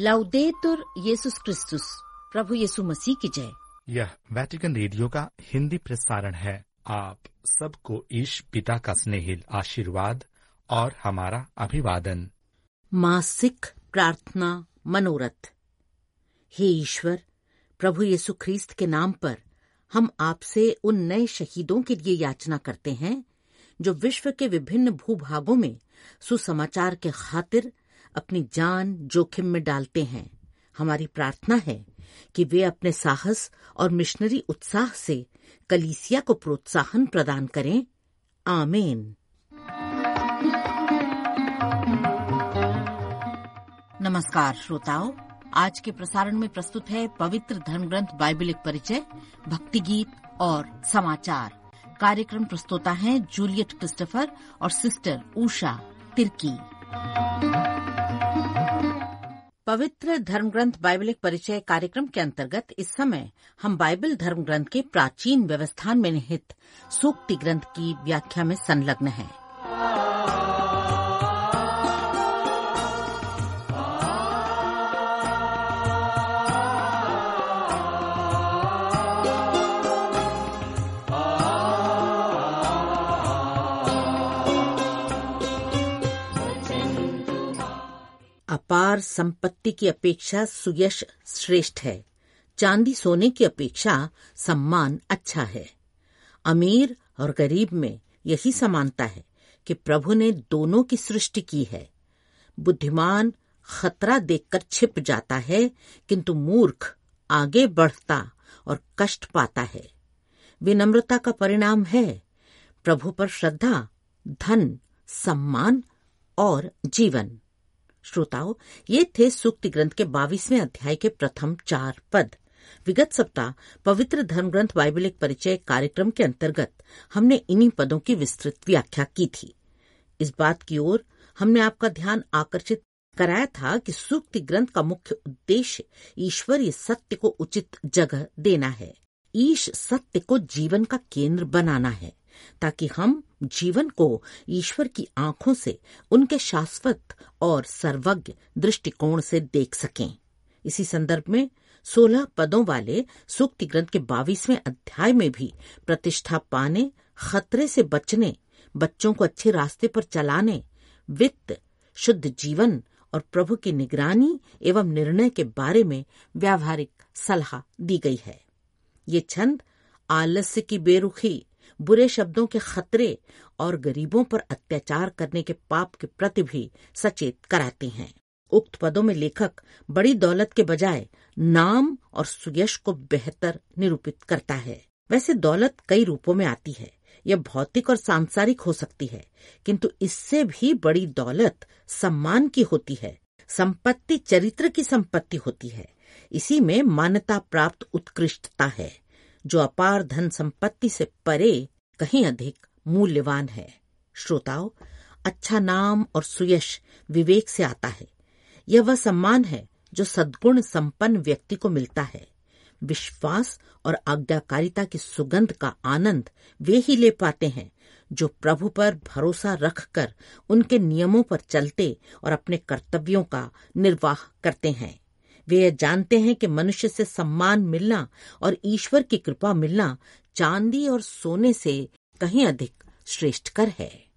लाउदेतुर येसुस क्रिस्तुस प्रभु येसु मसीह की जय। यह वैटिकन रेडियो का हिंदी प्रसारण है। आप सबको ईश पिता का स्नेहिल आशीर्वाद और हमारा अभिवादन। मासिक प्रार्थना मनोरथ। हे ईश्वर प्रभु येसु ख्रीस्त के नाम पर हम आपसे उन नए शहीदों के लिए याचना करते हैं जो विश्व के विभिन्न भूभागों में सुसमाचार के खातिर अपनी जान जोखिम में डालते हैं। हमारी प्रार्थना है कि वे अपने साहस और मिशनरी उत्साह से कलीसिया को प्रोत्साहन प्रदान करें। आमेन। नमस्कार श्रोताओं, आज के प्रसारण में प्रस्तुत है पवित्र धर्म ग्रंथ बाइबलिक परिचय भक्ति गीत और समाचार। कार्यक्रम प्रस्तोता हैं जूलियट क्रिस्टोफर और सिस्टर उषा तिर्की। पवित्र धर्म ग्रंथ बाइबलिक परिचय कार्यक्रम के अंतर्गत इस समय हम बाइबल धर्म ग्रंथ के प्राचीन व्यवस्थान में निहित सूक्ति ग्रंथ की व्याख्या में संलग्न हैं। अपार संपत्ति की अपेक्षा सुयश श्रेष्ठ है। चांदी सोने की अपेक्षा सम्मान अच्छा है। अमीर और गरीब में यही समानता है कि प्रभु ने दोनों की सृष्टि की है। बुद्धिमान खतरा देखकर छिप जाता है, किंतु मूर्ख आगे बढ़ता और कष्ट पाता है। विनम्रता का परिणाम है। प्रभु पर श्रद्धा, धन, सम्मान और जीवन। श्रोताओं, ये थे सूक्ति ग्रंथ के बाईसवें अध्याय के प्रथम चार पद। विगत सप्ताह पवित्र धर्म ग्रंथ बाइबलिक परिचय कार्यक्रम के अंतर्गत हमने इन्हीं पदों की विस्तृत व्याख्या की थी। इस बात की ओर हमने आपका ध्यान आकर्षित कराया था कि सूक्ति ग्रंथ का मुख्य उद्देश्य ईश्वरीय सत्य को उचित जगह देना है। ईश सत्य को जीवन का केंद्र बनाना है। ताकि हम जीवन को ईश्वर की आँखों से, उनके शाश्वत और सर्वज्ञ दृष्टिकोण से देख सकें। इसी संदर्भ में सोलह पदों वाले सूक्ति ग्रंथ के बाईसवें अध्याय में भी प्रतिष्ठा पाने, खतरे से बचने, बच्चों को अच्छे रास्ते पर चलाने, वित्त, शुद्ध जीवन और प्रभु की निगरानी एवं निर्णय के बारे में व्यावहारिक सलाह दी गई है। ये छंद आलस्य की बेरुखी बुरे शब्दों के खतरे और गरीबों पर अत्याचार करने के पाप के प्रति भी सचेत कराते हैं। उक्त पदों में लेखक बड़ी दौलत के बजाय नाम और सुयश को बेहतर निरूपित करता है। वैसे दौलत कई रूपों में आती है। यह भौतिक और सांसारिक हो सकती है, किंतु इससे भी बड़ी दौलत सम्मान की होती है, संपत्ति चरित्र की संपत्ति होती है। इसी में मान्यता प्राप्त उत्कृष्टता है। जो अपार धन संपत्ति से परे कहीं अधिक मूल्यवान है। श्रोताओं अच्छा नाम और सुयश विवेक से आता है। यह वह सम्मान है जो सद्गुण संपन्न व्यक्ति को मिलता है। विश्वास और आज्ञाकारिता की सुगंध का आनंद वे ही ले पाते हैं जो प्रभु पर भरोसा रखकर उनके नियमों पर चलते और अपने कर्तव्यों का निर्वाह करते हैं। वे यह जानते हैं कि मनुष्य से सम्मान मिलना और ईश्वर की कृपा मिलना चांदी और सोने से कहीं अधिक श्रेष्ठकर है।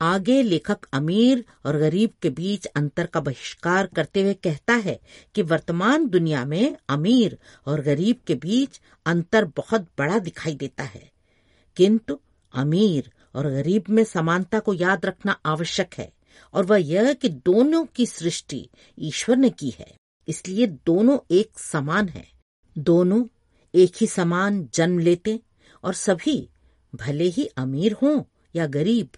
आगे लेखक अमीर और गरीब के बीच अंतर का बहिष्कार करते हुए कहता है कि वर्तमान दुनिया में अमीर और गरीब के बीच अंतर बहुत बड़ा दिखाई देता है। किंतु अमीर और गरीब में समानता को याद रखना आवश्यक है और वह यह कि दोनों की सृष्टि ईश्वर ने की है। इसलिए दोनों एक समान है। दोनों एक ही समान जन्म लेते और सभी भले ही अमीर हों या गरीब,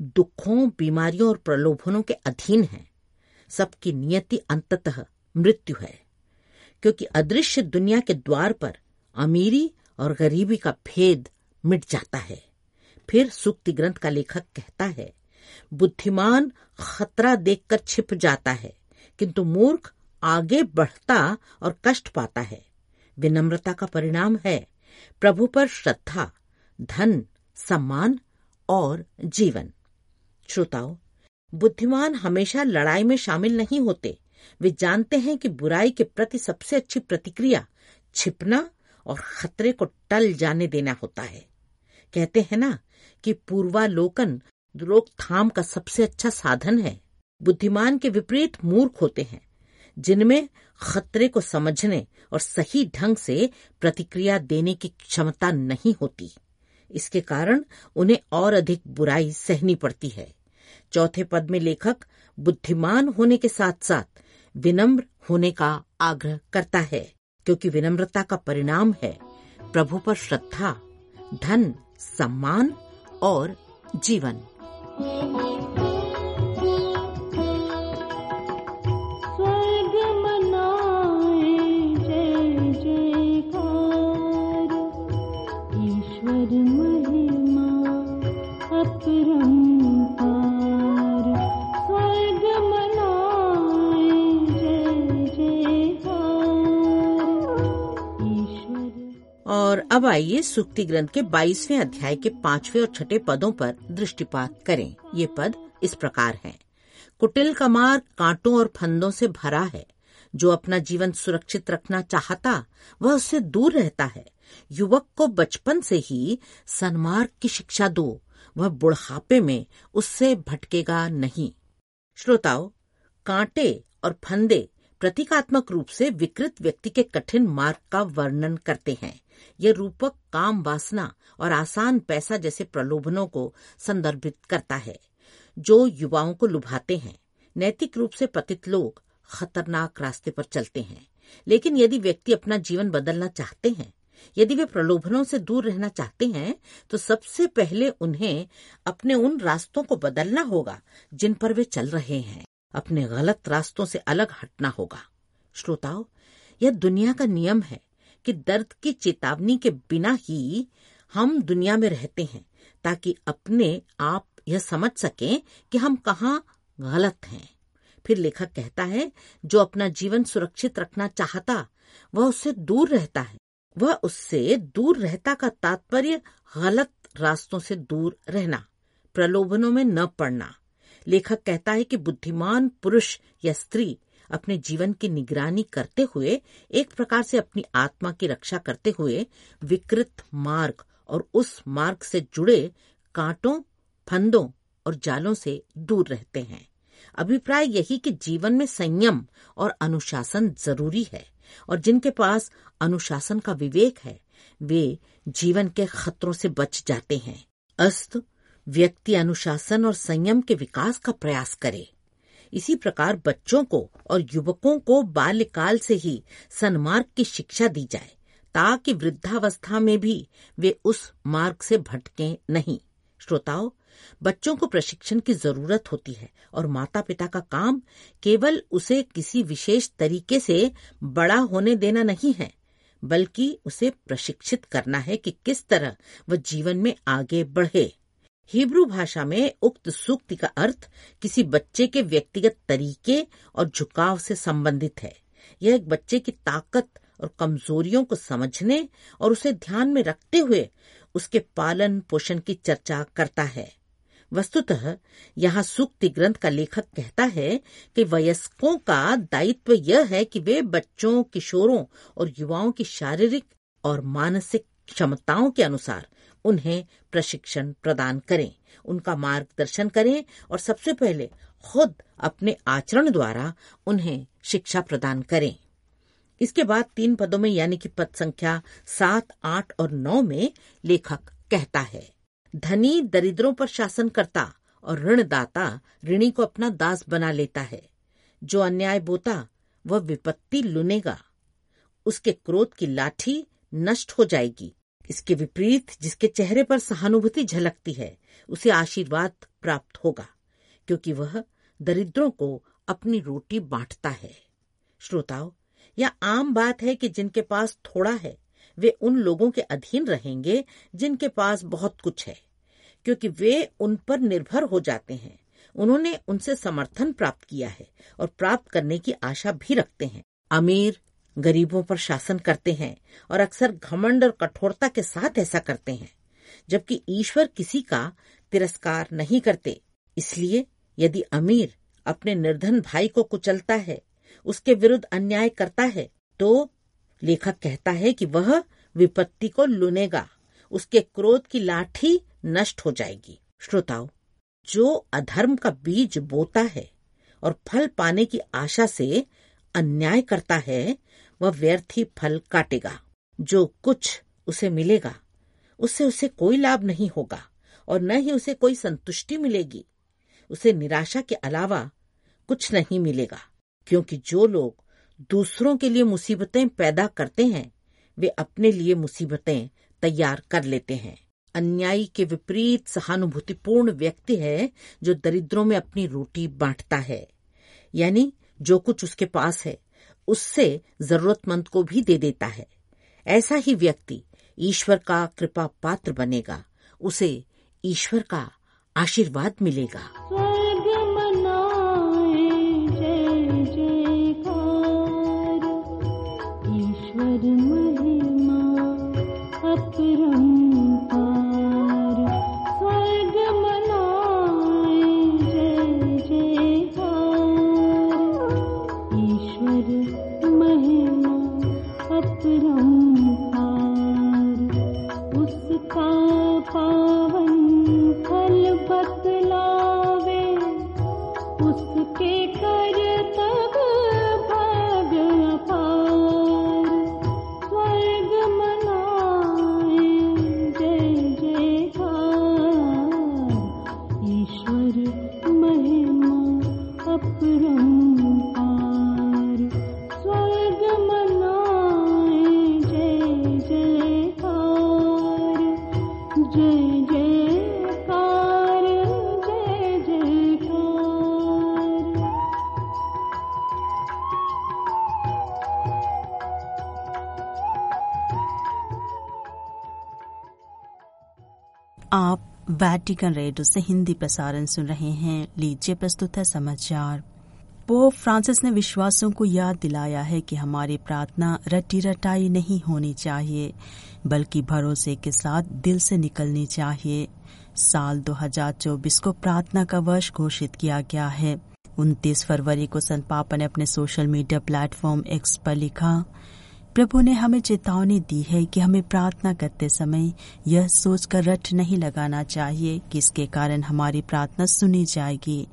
दुखों, बीमारियों और प्रलोभनों के अधीन हैं। सबकी नियति अंततः मृत्यु है, क्योंकि अदृश्य दुनिया के द्वार पर अमीरी और गरीबी का भेद मिट जाता है। फिर सुक्ति ग्रंथ का लेखक कहता है, बुद्धिमान खतरा देखकर छिप जाता है, किंतु मूर्ख आगे बढ़ता और कष्ट पाता है। विनम्रता का परिणाम है। प्रभु पर श्रद्धा, धन, सम्मान और जीवन। श्रोताओं, बुद्धिमान हमेशा लड़ाई में शामिल नहीं होते। वे जानते हैं कि बुराई के प्रति सबसे अच्छी प्रतिक्रिया छिपना और खतरे को टल जाने देना होता है। कहते हैं ना कि पूर्वालोकन रोकथाम का सबसे अच्छा साधन है। बुद्धिमान के विपरीत मूर्ख होते हैं। जिनमें खतरे को समझने और सही ढंग से प्रतिक्रिया देने की क्षमता नहीं होती। इसके कारण उन्हें और अधिक बुराई सहनी पड़ती है। चौथे पद में लेखक बुद्धिमान होने के साथ साथ विनम्र होने का आग्रह करता है, क्योंकि विनम्रता का परिणाम है। प्रभु पर श्रद्धा, धन, सम्मान और जीवन। और अब आइए सुक्ति ग्रंथ के बाईसवें अध्याय के पाँचवें और छठे पदों पर दृष्टिपात करें। ये पद इस प्रकार है। कुटिल का मार्ग कांटों और फंदों से भरा है। जो अपना जीवन सुरक्षित रखना चाहता, वह उससे दूर रहता है। युवक को बचपन से ही सन्मार्ग की शिक्षा दो, वह बुढ़ापे में उससे भटकेगा नहीं। श्रोताओं, कांटे और फंदे प्रतीकात्मक रूप से विकृत व्यक्ति के कठिन मार्ग का वर्णन करते हैं। यह रूपक काम वासना और आसान पैसा जैसे प्रलोभनों को संदर्भित करता है, जो युवाओं को लुभाते हैं। नैतिक रूप से पतित लोग खतरनाक रास्ते पर चलते हैं, लेकिन यदि व्यक्ति अपना जीवन बदलना चाहते हैं यदि वे प्रलोभनों से दूर रहना चाहते हैं तो सबसे पहले उन्हें अपने उन रास्तों को बदलना होगा जिन पर वे चल रहे हैं। अपने गलत रास्तों से अलग हटना होगा। श्रोताओं, यह दुनिया का नियम है कि दर्द की चेतावनी के बिना ही हम दुनिया में रहते हैं, ताकि अपने आप यह समझ सकें कि हम कहाँ गलत हैं। फिर लेखक कहता है, जो अपना जीवन सुरक्षित रखना चाहता, वह उससे दूर रहता है। वह उससे दूर रहता का तात्पर्य गलत रास्तों से दूर रहना, प्रलोभनों में न पड़ना। लेखक कहता है कि बुद्धिमान पुरुष या स्त्री अपने जीवन की निगरानी करते हुए, एक प्रकार से अपनी आत्मा की रक्षा करते हुए विकृत मार्ग और उस मार्ग से जुड़े कांटों, फंदों और जालों से दूर रहते हैं। अभिप्राय यही कि जीवन में संयम और अनुशासन ज़रूरी है। और जिनके पास अनुशासन का विवेक है, वे जीवन के खतरों से बच जाते हैं। अस्त व्यक्ति अनुशासन और संयम के विकास का प्रयास करे। इसी प्रकार बच्चों को और युवकों को बाल्यकाल से ही सन्मार्ग की शिक्षा दी जाए, ताकि वृद्धावस्था में भी वे उस मार्ग से भटके नहीं। श्रोताओं, बच्चों को प्रशिक्षण की ज़रूरत होती है और माता पिता का काम केवल उसे किसी विशेष तरीके से बड़ा होने देना नहीं है, बल्कि उसे प्रशिक्षित करना है कि किस तरह वह जीवन में आगे बढ़े। हिब्रू भाषा में उक्त सूक्ति का अर्थ किसी बच्चे के व्यक्तिगत तरीके और झुकाव से संबंधित है। यह एक बच्चे की ताकत और कमजोरियों को समझने और उसे ध्यान में रखते हुए उसके पालन पोषण की चर्चा करता है। वस्तुतः यहाँ सूक्ति ग्रंथ का लेखक कहता है कि वयस्कों का दायित्व यह है कि वे बच्चों, किशोरों और युवाओं की शारीरिक और मानसिक क्षमताओं के अनुसार उन्हें प्रशिक्षण प्रदान करें, उनका मार्गदर्शन करें और सबसे पहले खुद अपने आचरण द्वारा उन्हें शिक्षा प्रदान करें। इसके बाद तीन पदों में यानी कि पद संख्या सात, आठ और नौ में लेखक कहता है, धनी दरिद्रों पर शासन करता और ऋणदाता ऋणी को अपना दास बना लेता है। जो अन्याय बोता, वह विपत्ति लुनेगा। उसके क्रोध की लाठी नष्ट हो जाएगी। इसके विपरीत जिसके चेहरे पर सहानुभूति झलकती है, उसे आशीर्वाद प्राप्त होगा, क्योंकि वह दरिद्रों को अपनी रोटी बांटता है। श्रोताओं यह आम बात है कि जिनके पास थोड़ा है, वे उन लोगों के अधीन रहेंगे जिनके पास बहुत कुछ है, क्योंकि वे उन पर निर्भर हो जाते हैं। उन्होंने उनसे समर्थन प्राप्त किया है और प्राप्त करने की आशा भी रखते हैं। अमीर गरीबों पर शासन करते हैं और अक्सर घमंड और कठोरता के साथ ऐसा करते हैं, जबकि ईश्वर किसी का तिरस्कार नहीं करते। इसलिए यदि अमीर अपने निर्धन भाई को कुचलता है उसके विरुद्ध अन्याय करता है तो लेखक कहता है कि वह विपत्ति को लुनेगा, उसके क्रोध की लाठी नष्ट हो जाएगी। श्रोताओ, जो अधर्म का बीज बोता है और फल पाने की आशा से अन्याय करता है, वह व्यर्थ फल काटेगा। जो कुछ उसे मिलेगा, उससे उसे कोई लाभ नहीं होगा और न ही उसे कोई संतुष्टि मिलेगी। उसे निराशा के अलावा कुछ नहीं मिलेगा। क्योंकि जो लोग दूसरों के लिए मुसीबतें पैदा करते हैं, वे अपने लिए मुसीबतें तैयार कर लेते हैं। अन्यायी के विपरीत सहानुभूतिपूर्ण व्यक्ति है जो दरिद्रों में अपनी रोटी बांटता है। यानी जो कुछ उसके पास है, उससे जरूरतमंद को भी दे देता है। ऐसा ही व्यक्ति ईश्वर का कृपा पात्र बनेगा, उसे ईश्वर का आशीर्वाद मिलेगा। आप वैटिकन रेडियो से हिंदी प्रसारण सुन रहे हैं। लीजिए प्रस्तुत है समाचार। पोप फ्रांसिस ने विश्वासियों को याद दिलाया है कि हमारी प्रार्थना रटी रटाई नहीं होनी चाहिए, बल्कि भरोसे के साथ दिल से निकलनी चाहिए। साल 2024 को प्रार्थना का वर्ष घोषित किया गया है। 29 फरवरी को संत पापा ने अपने सोशल मीडिया प्लेटफॉर्म एक्स पर लिखा प्रभु ने हमें चेतावनी दी है कि हमें प्रार्थना करते समय यह सोचकर रट नहीं लगाना चाहिए कि इसके कारण हमारी प्रार्थना सुनी जाएगी,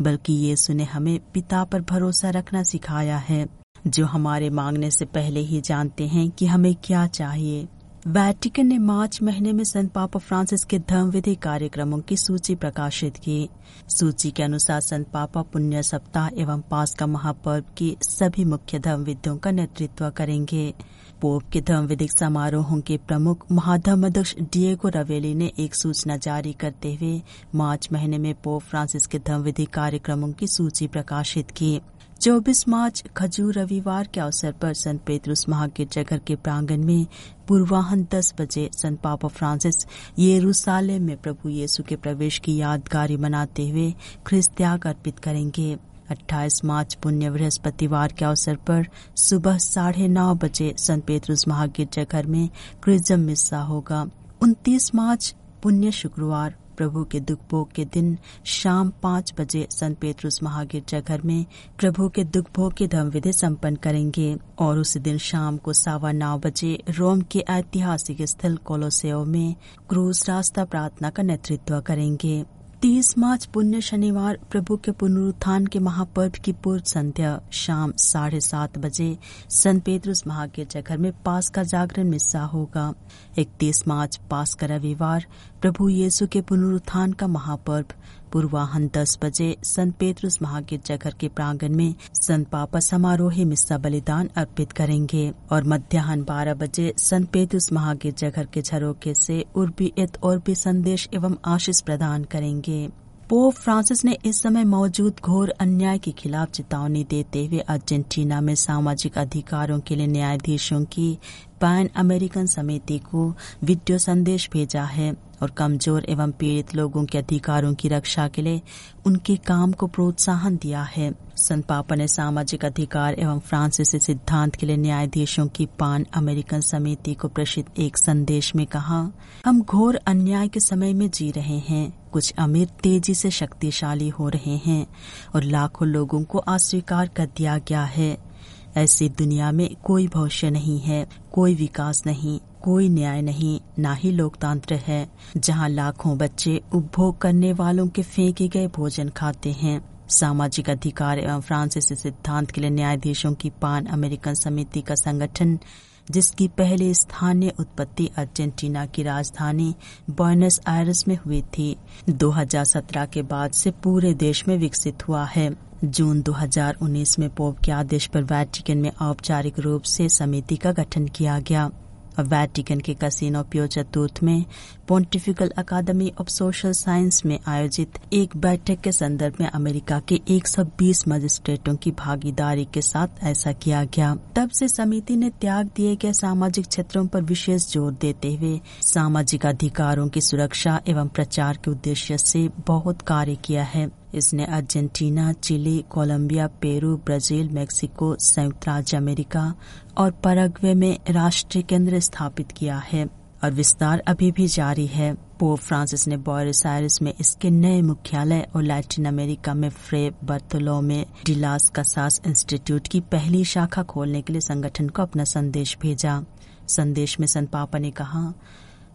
बल्कि यीशु ने हमें पिता पर भरोसा रखना सिखाया है, जो हमारे मांगने से पहले ही जानते हैं कि हमें क्या चाहिए। वैटिकन ने मार्च महीने में संत पापा फ्रांसिस के धर्म विधि कार्यक्रमों की सूची प्रकाशित की। सूची के अनुसार संत पापा पुण्य सप्ताह एवं पास का महापर्व की सभी मुख्य धर्म विधियों का नेतृत्व करेंगे। पोप के धर्म विधिक समारोहों के प्रमुख महाधर्म अध्यक्ष डिएगो रवेली ने एक सूचना जारी करते हुए मार्च महीने में पोप फ्रांसिस के धर्म विधि कार्यक्रमों की सूची प्रकाशित की। 24 मार्च, खजूर रविवार के अवसर पर संत पेतरुस महागिरजाघर के प्रांगण में पूर्वाहन 10 बजे संत पापा फ्रांसिस येरूसालेम में प्रभु येसु के प्रवेश की यादगारी मनाते हुए ख्रिस्त त्याग अर्पित करेंगे। 28 मार्च, पुण्य बृहस्पतिवार के अवसर पर सुबह साढ़े नौ बजे संत पेतरुस महागिरजाघर में क्रिजम मिस्सा होगा। 29 मार्च, पुण्य शुक्रवार। प्रभु के दुख भोग के दिन शाम पाँच बजे संत पेतरुस महागिरजाघर में प्रभु के दुख भोग की धम विधि सम्पन्न करेंगे और उसी दिन शाम को सावा नौ बजे रोम के ऐतिहासिक स्थल कोलोसेओ में क्रूज रास्ता प्रार्थना का नेतृत्व करेंगे। तीस मार्च पुण्य शनिवार प्रभु के पुनरुत्थान के महापर्व की पूर्व संध्या शाम साढ़े सात बजे संत पेद्रुस महागिरजा घर में पास का जागरण मिस्सा होगा। इकतीस मार्च पास का रविवार प्रभु येसु के पुनरुत्थान का महापर्व पूर्वाहन दस बजे संत पेतरुस महागिरजाघर के प्रांगण में संत पापा समारोही मिस्सा बलिदान अर्पित करेंगे और मध्याह्न बारह बजे संत पेतरुस महागिरजाघर के झरोके से उर्बी इत और भी संदेश एवं आशीष प्रदान करेंगे। पोप फ्रांसिस ने इस समय मौजूद घोर अन्याय के खिलाफ चेतावनी देते हुए अर्जेंटीना में सामाजिक अधिकारों के लिए न्यायाधीशों की पैन अमेरिकन समिति को वीडियो संदेश भेजा है और कमज़ोर एवं पीड़ित लोगों के अधिकारों की रक्षा के लिए उनके काम को प्रोत्साहन दिया है। संत पापा ने सामाजिक अधिकार एवं फ्रांसीसी सिद्धांत के लिए न्यायाधीशों की पान अमेरिकन समिति को प्रेषित एक संदेश में कहा, हम घोर अन्याय के समय में जी रहे हैं। कुछ अमीर तेज़ी से शक्तिशाली हो रहे हैं और लाखों लोगों को अस्वीकार कर दिया गया है। ऐसी दुनिया में कोई भविष्य नहीं है, कोई विकास नहीं, कोई न्याय नहीं, न ही लोकतंत्र है, जहाँ लाखों बच्चे उपभोग करने वालों के फेंके गए भोजन खाते हैं। सामाजिक अधिकार एवं फ्रांसीसी सिद्धांत के लिए न्यायाधीशों की पान अमेरिकन समिति का संगठन जिसकी पहले स्थानीय उत्पत्ति अर्जेंटीना की राजधानी बोनस आयरस में हुई थी। 2017 के बाद से पूरे देश में विकसित हुआ है। जून 2019 में पोप के आदेश पर वैटिकन में औपचारिक रूप से समिति का गठन किया गया। वैटिकन के कसिनो पियो चतुर्थ में Pontifical Academy of Social Science में आयोजित एक बैठक के संदर्भ में अमेरिका के 120 मजिस्ट्रेटों की भागीदारी के साथ ऐसा किया गया। तब से समिति ने त्याग दिए गए सामाजिक क्षेत्रों पर विशेष ज़ोर देते हुए सामाजिक अधिकारों की सुरक्षा एवं प्रचार के उद्देश्य से बहुत कार्य किया है। इसने Argentina, Chile, Colombia, Peru, Brazil, Mexico, संयुक्त राज्य अमेरिका और परग्वे में राष्ट्रीय केंद्र स्थापित किया है और विस्तार अभी भी जारी है। पोप फ्रांसिस ने बॉयस आयरिस में इसके नए मुख्यालय और लैटिन अमेरिका में फ्रे बर्तोलो में डिलास कसास इंस्टीट्यूट की पहली शाखा खोलने के लिए संगठन को अपना संदेश भेजा। संदेश में संत पापा ने कहा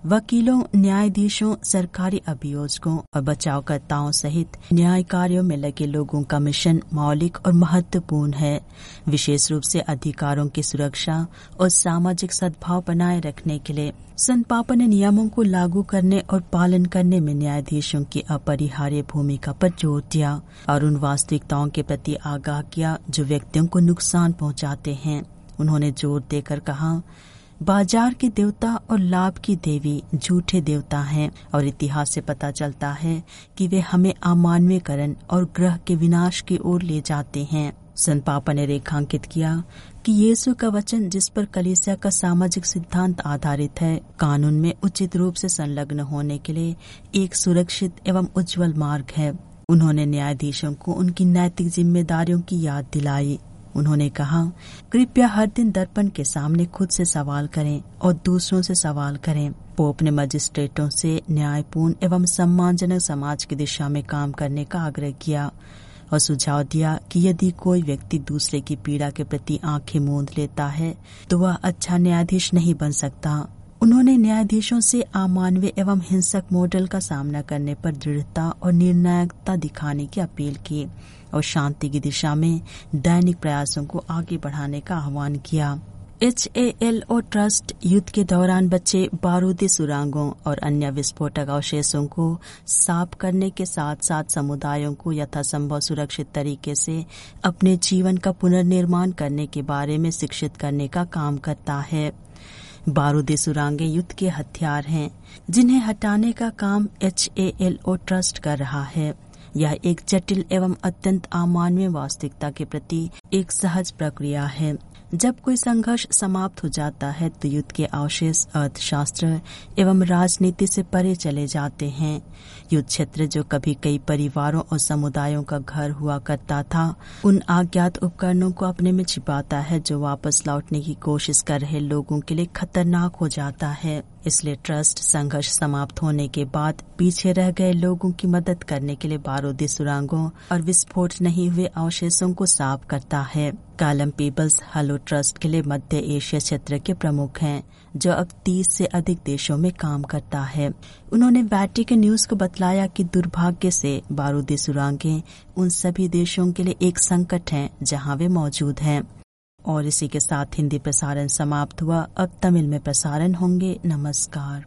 वकीलों, न्यायाधीशों, सरकारी अभियोजकों और बचावकर्ताओं सहित न्याय कार्यों में लगे लोगों का मिशन मौलिक और महत्वपूर्ण है। विशेष रूप से अधिकारों की सुरक्षा और सामाजिक सद्भाव बनाए रखने के लिए संपापन नियमों को लागू करने और पालन करने में न्यायाधीशों की अपरिहार्य भूमिका पर ज़ोर दिया और उन वास्तविकताओं के प्रति आगाह किया जो व्यक्तियों को नुकसान पहुंचाते हैं। उन्होंने ज़ोर देकर कहा बाज़ार के देवता और लाभ की देवी झूठे देवता हैं, और इतिहास से पता चलता है कि वे हमें अमानवीकरण और ग्रह के विनाश की ओर ले जाते हैं। संत पापा ने रेखांकित किया कि यीशु का वचन जिस पर कलीसिया का सामाजिक सिद्धांत आधारित है, कानून में उचित रूप से संलग्न होने के लिए एक सुरक्षित एवं उज्जवल मार्ग है। उन्होंने न्यायाधीशों को उनकी नैतिक जिम्मेदारियों की याद दिलाई। उन्होंने कहा, कृपया हर दिन दर्पण के सामने खुद से सवाल करें और दूसरों से सवाल करें। पोप ने मजिस्ट्रेटों से न्यायपूर्ण एवं सम्मानजनक समाज की दिशा में काम करने का आग्रह किया और सुझाव दिया कि यदि कोई व्यक्ति दूसरे की पीड़ा के प्रति आँखें मूंद लेता है तो वह अच्छा न्यायाधीश नहीं बन सकता। उन्होंने न्यायाधीशों से अमानवीय एवं हिंसक मॉडल का सामना करने पर दृढ़ता और निर्णायकता दिखाने की अपील की और शांति की दिशा में दैनिक प्रयासों को आगे बढ़ाने का आह्वान किया। H A L O trust युद्ध के दौरान बचे बारूदी सुरांगों और अन्य विस्फोटक अवशेषों को साफ़ करने के साथ साथ समुदायों को यथासंभव सुरक्षित तरीके से अपने जीवन का पुनर्निर्माण करने के बारे में शिक्षित करने का काम करता है। बारूदी सुरंगें युद्ध के हथियार हैं, जिन्हें हटाने का काम H A L O trust कर रहा है। यह एक जटिल एवं अत्यंत अमानवीय वास्तविकता के प्रति एक सहज प्रक्रिया है। जब कोई संघर्ष समाप्त हो जाता है तो युद्ध के अवशेष अर्थशास्त्र एवं राजनीति से परे चले जाते हैं। युद्ध क्षेत्र जो कभी कई परिवारों और समुदायों का घर हुआ करता था, उन अज्ञात उपकरणों को अपने में छिपाता है, जो वापस लौटने की कोशिश कर रहे लोगों के लिए खतरनाक हो जाता है। इसलिए ट्रस्ट संघर्ष समाप्त होने के बाद पीछे रह गए लोगों की मदद करने के लिए बारूदी सुरांगों और विस्फोट नहीं हुए अवशेषों को साफ़ करता है। कालम पीपल्स हलो ट्रस्ट के लिए मध्य एशिया क्षेत्र के प्रमुख हैं, जो अब 30 से अधिक देशों में काम करता है। उन्होंने के न्यूज़ को बतलाया कि दुर्भाग्य से बारूदी सुरांगे उन सभी देशों के लिए एक संकट है जहाँ वे मौजूद हैं। और इसी के साथ हिंदी प्रसारण समाप्त हुआ। अब तमिल में प्रसारण होंगे। नमस्कार।